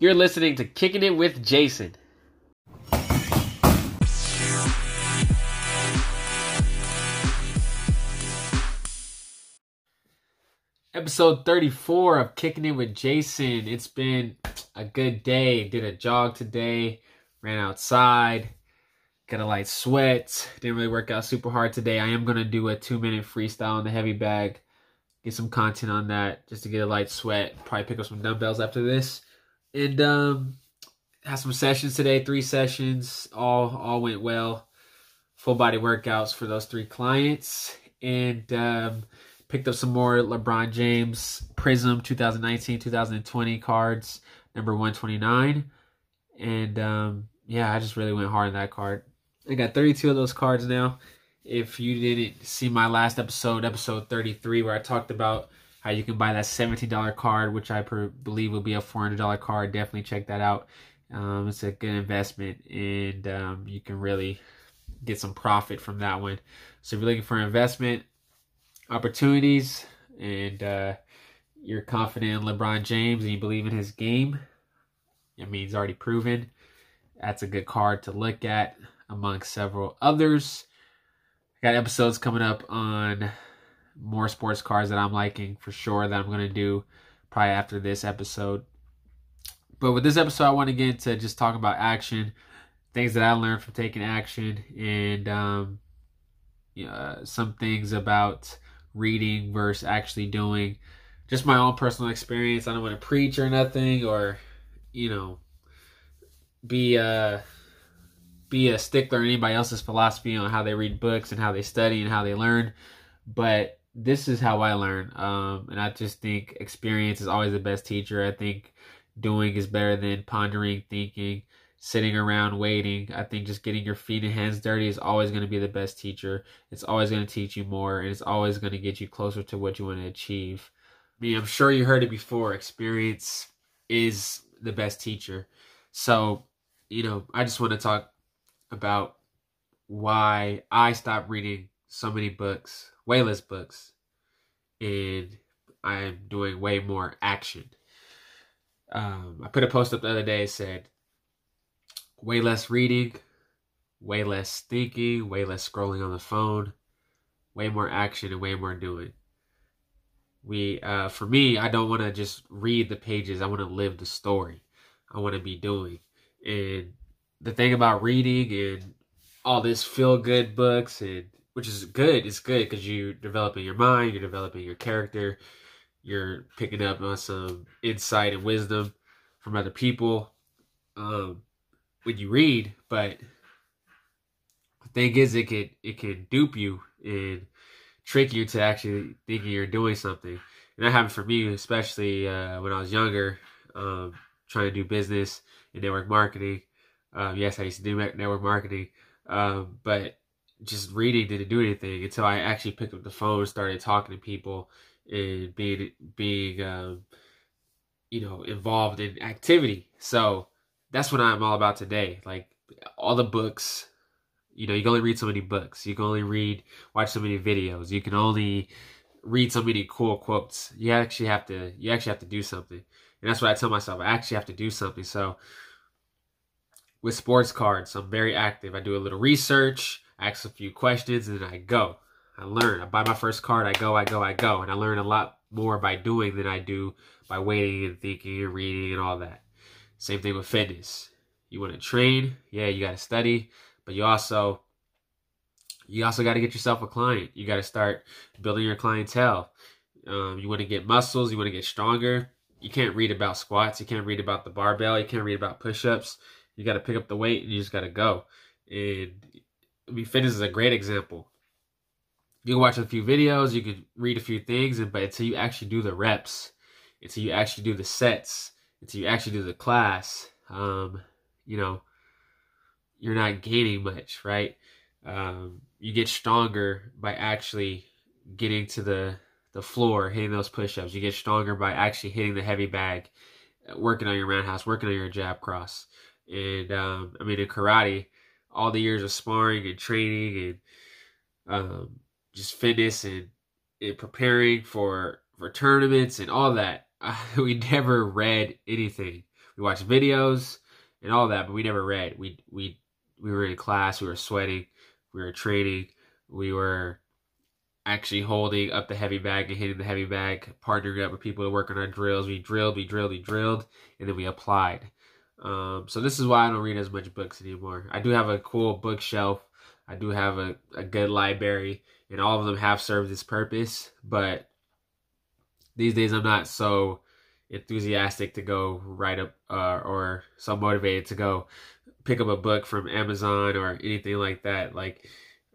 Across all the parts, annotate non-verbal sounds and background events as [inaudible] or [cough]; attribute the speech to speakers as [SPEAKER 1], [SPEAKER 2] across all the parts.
[SPEAKER 1] You're listening to Kicking It with Jason. Episode 34 of Kicking It with Jason. It's been a good day. Did a jog today, ran outside, got a light sweat. Didn't really work out super hard today. I am going to do a two minute freestyle on the heavy bag, get some content on that just to get a light sweat. Probably pick up some dumbbells after this and um, had some sessions today. Three sessions, all all went well. Full body workouts for those three clients, and um, picked up some more LeBron James Prizm 2019 2020 cards, number 129, and um, yeah, I just really went hard on that card. I got 32 of those cards now. If you didn't see my last episode, episode 33, where I talked about how you can buy that $17 card, which I per- believe will be a $400 card. Definitely check that out. Um, it's a good investment, and um, you can really get some profit from that one. So if you're looking for investment opportunities and uh, you're confident in LeBron James and you believe in his game, I mean, he's already proven. That's a good card to look at among several others. I got episodes coming up on more sports cars that I'm liking for sure that I'm going to do probably after this episode. But with this episode, I want to get into just talking about action, things that I learned from taking action, and um, you know, uh, some things about reading versus actually doing. Just my own personal experience. I don't want to preach or nothing, or you know, be a be a stickler in anybody else's philosophy on how they read books and how they study and how they learn. But this is how I learn. Um, and I just think experience is always the best teacher. I think doing is better than pondering, thinking, sitting around waiting. I think just getting your feet and hands dirty is always going to be the best teacher. It's always going to teach you more, and it's always going to get you closer to what you want to achieve. I mean, I'm sure you heard it before. Experience is the best teacher. So, you know, I just want to talk about why I stopped reading so many books, way less books, and I'm doing way more action. Um, I put a post up the other day said, way less reading, way less thinking, way less scrolling on the phone, way more action and way more doing. We, uh, for me, I don't want to just read the pages. I want to live the story. I want to be doing. And the thing about reading and all this feel good books and which is good. It's good because you're developing your mind, you're developing your character, you're picking up on some insight and wisdom from other people um, when you read. But the thing is, it can it can dupe you and trick you to actually thinking you're doing something. And that happened for me, especially uh, when I was younger, um, trying to do business and network marketing. Um, yes, I used to do network marketing, um, but just reading didn't do anything until I actually picked up the phone, started talking to people, and being being um, you know involved in activity. So that's what I'm all about today. Like all the books, you know, you can only read so many books. You can only read, watch so many videos. You can only read so many cool quotes. You actually have to. You actually have to do something, and that's what I tell myself. I actually have to do something. So with sports cards, I'm very active. I do a little research ask a few questions, and I go. I learn. I buy my first card. I go. I go. I go, and I learn a lot more by doing than I do by waiting and thinking and reading and all that. Same thing with fitness. You want to train, yeah, you got to study, but you also you also got to get yourself a client. You got to start building your clientele. Um, you want to get muscles. You want to get stronger. You can't read about squats. You can't read about the barbell. You can't read about push-ups. You got to pick up the weight and you just got to go. And I mean, fitness is a great example. You can watch a few videos, you can read a few things, but until you actually do the reps, until you actually do the sets, until you actually do the class, um, you know, you're not gaining much, right? Um, you get stronger by actually getting to the the floor, hitting those push-ups. You get stronger by actually hitting the heavy bag, working on your roundhouse, working on your jab cross. And um, I mean, in karate, all the years of sparring and training and um, just fitness and, and preparing for for tournaments and all that. [laughs] we never read anything. we watched videos and all that, but we never read. We we we were in class, we were sweating, we were training, we were actually holding up the heavy bag and hitting the heavy bag, partnering up with people to work on our drills. We drilled, we drilled, we drilled, and then we applied. Um, so this is why I don't read as much books anymore. I do have a cool bookshelf. I do have a, a good library, and all of them have served this purpose. But these days, I'm not so enthusiastic to go write up uh, or so motivated to go pick up a book from Amazon or anything like that. Like,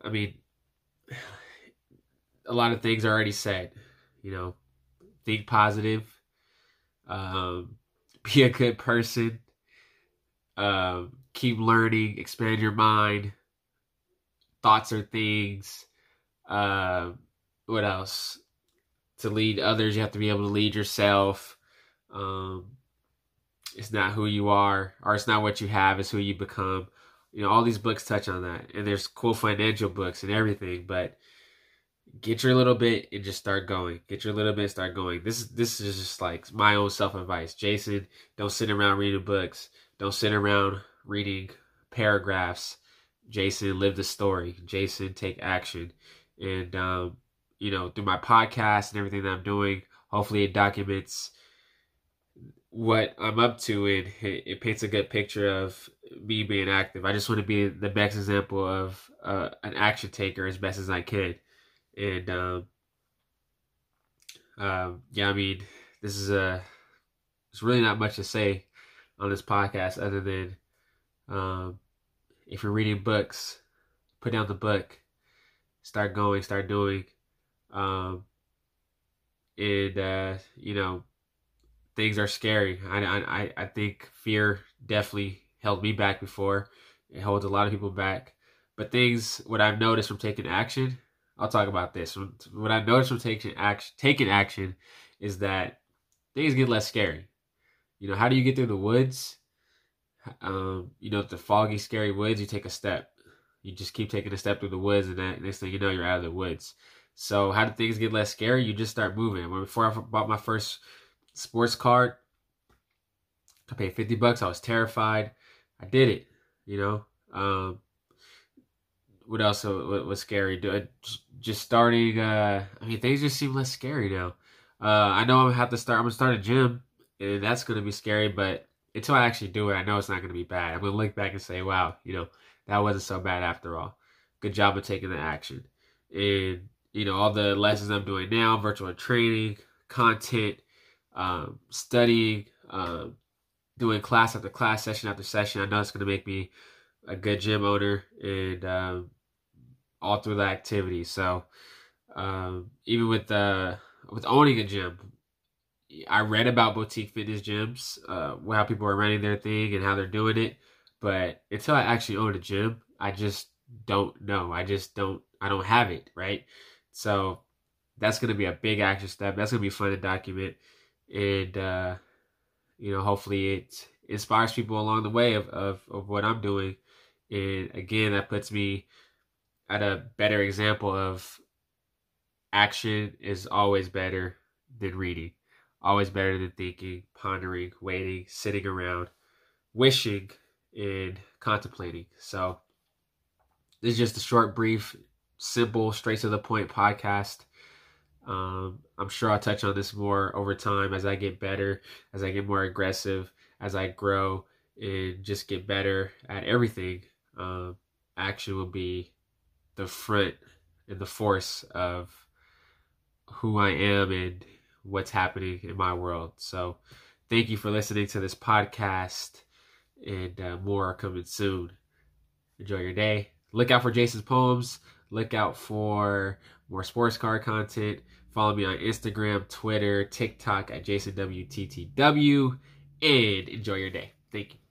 [SPEAKER 1] I mean, [sighs] a lot of things are already said. You know, think positive, um, [laughs] be a good person, um, keep learning, expand your mind. Thoughts are things. Uh, what else? To lead others, you have to be able to lead yourself. Um, it's not who you are, or it's not what you have, it's who you become. You know, all these books touch on that. And there's cool financial books and everything, but get your little bit and just start going. Get your little bit, start going. This is this is just like my own self advice. Jason, don't sit around reading books. Don't sit around reading paragraphs. Jason, live the story. Jason, take action. And um, you know, through my podcast and everything that I'm doing, hopefully it documents what I'm up to and it, paints a good picture of me being active. I just want to be the best example of uh, an action taker as best as I can. And um, uh, yeah, I mean, this is a. There's really not much to say on this podcast other than um, if you're reading books, put down the book, start going, start doing, um, and uh, you know, things are scary. I, I I think fear definitely held me back before. It holds a lot of people back. But things, what I've noticed from taking action I'll talk about this. What I noticed from taking action, taking action, is that things get less scary. You know, how do you get through the woods? Um, you know, the foggy, scary woods. You take a step. You just keep taking a step through the woods, and that next thing you know, you're out of the woods. So, how do things get less scary? You just start moving. When before I bought my first sports card, I paid fifty bucks. I was terrified. I did it. You know, um, what else was scary? Just starting. Uh, I mean, things just seem less scary now. Uh, I know I'm gonna have to start. I'm gonna start a gym, and that's gonna be scary. But until I actually do it, I know it's not gonna be bad. I'm gonna look back and say, "Wow, you know, that wasn't so bad after all. Good job of taking the action." And you know, all the lessons I'm doing now, virtual training, content, um, studying, um, doing class after class, session after session. I know it's gonna make me a good gym owner and um, all through the activity. So um, even with the with owning a gym, I read about boutique fitness gyms, uh, how people are running their thing and how they're doing it. But until I actually own a gym, I just don't know. I just don't. I don't have it right. So that's to be a big action step. That's to be fun to document, and uh, you know, hopefully it inspires people along the way of, of, of what I'm doing. And again, that puts me at a better example of action is always better than reading, always better than thinking, pondering, waiting, sitting around, wishing, and contemplating. So, this is just a short, brief, simple, straight to the point podcast. Um, I'm sure I'll touch on this more over time as I get better, as I get more aggressive, as I grow, and just get better at everything. Um, action will be the front and the force of who I am and what's happening in my world. So, thank you for listening to this podcast, and uh, more are coming soon. Enjoy your day. Look out for Jason's poems. Look out for more sports car content. Follow me on Instagram, Twitter, TikTok at JasonWTTW, and enjoy your day. Thank you.